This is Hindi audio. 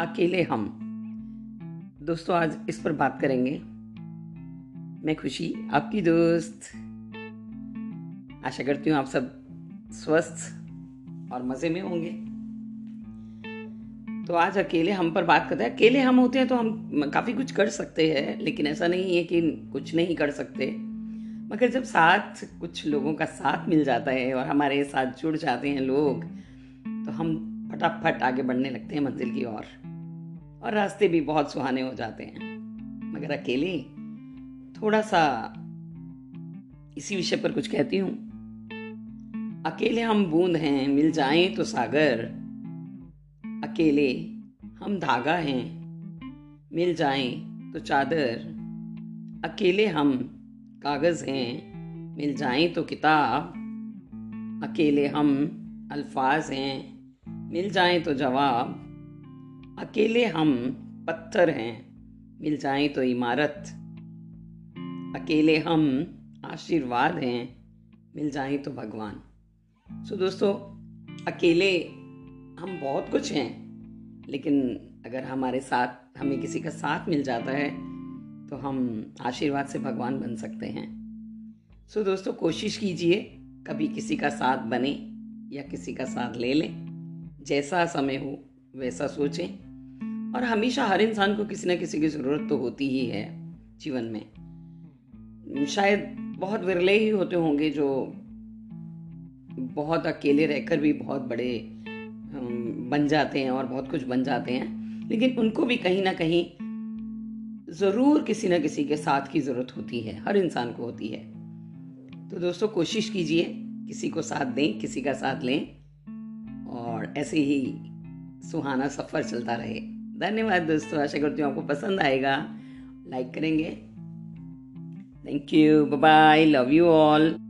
अकेले हम। दोस्तों, आज इस पर बात करेंगे। मैं खुशी, आपकी दोस्त। आशा करती हूँ आप सब स्वस्थ और मज़े में होंगे। तो आज अकेले हम पर बात करते हैं। अकेले हम होते हैं तो हम काफ़ी कुछ कर सकते हैं, लेकिन ऐसा नहीं है कि कुछ नहीं कर सकते। मगर जब साथ कुछ लोगों का साथ मिल जाता है और हमारे साथ जुड़ जाते हैं लोग तो हम फटाफट आगे बढ़ने लगते हैं मंजिल की ओर। और रास्ते भी बहुत सुहाने हो जाते हैं। मगर अकेले थोड़ा सा इसी विषय पर कुछ कहती हूँ। अकेले हम बूंद हैं, मिल जाएँ तो सागर। अकेले हम धागा हैं, मिल जाएँ तो चादर। अकेले हम कागज़ हैं, मिल जाएँ तो किताब। अकेले हम अल्फाज हैं, मिल जाएँ तो जवाब। अकेले हम पत्थर हैं मिल जाएँ तो इमारत। अकेले हम आशीर्वाद हैं मिल जाए तो भगवान। सो so, दोस्तों अकेले हम बहुत कुछ हैं लेकिन अगर हमारे साथ हमें किसी का साथ मिल जाता है तो हम आशीर्वाद से भगवान बन सकते हैं। सो so, दोस्तों कोशिश कीजिए कभी किसी का साथ बने या किसी का साथ ले लें। जैसा समय हो वैसा सोचें। और हमेशा हर इंसान को किसी न किसी की ज़रूरत तो होती ही है जीवन में। शायद बहुत विरले ही होते होंगे जो बहुत अकेले रहकर भी बहुत बड़े बन जाते हैं और बहुत कुछ बन जाते हैं। लेकिन उनको भी कहीं ना कहीं ज़रूर किसी न किसी के साथ की ज़रूरत होती है, हर इंसान को होती है। तो दोस्तों, कोशिश कीजिए, किसी को साथ दें, किसी का साथ लें और ऐसे ही सुहाना सफ़र चलता रहे। धन्यवाद दोस्तों, आशा करती हूँ आपको पसंद आएगा। लाइक करेंगे। Thank you bye love you all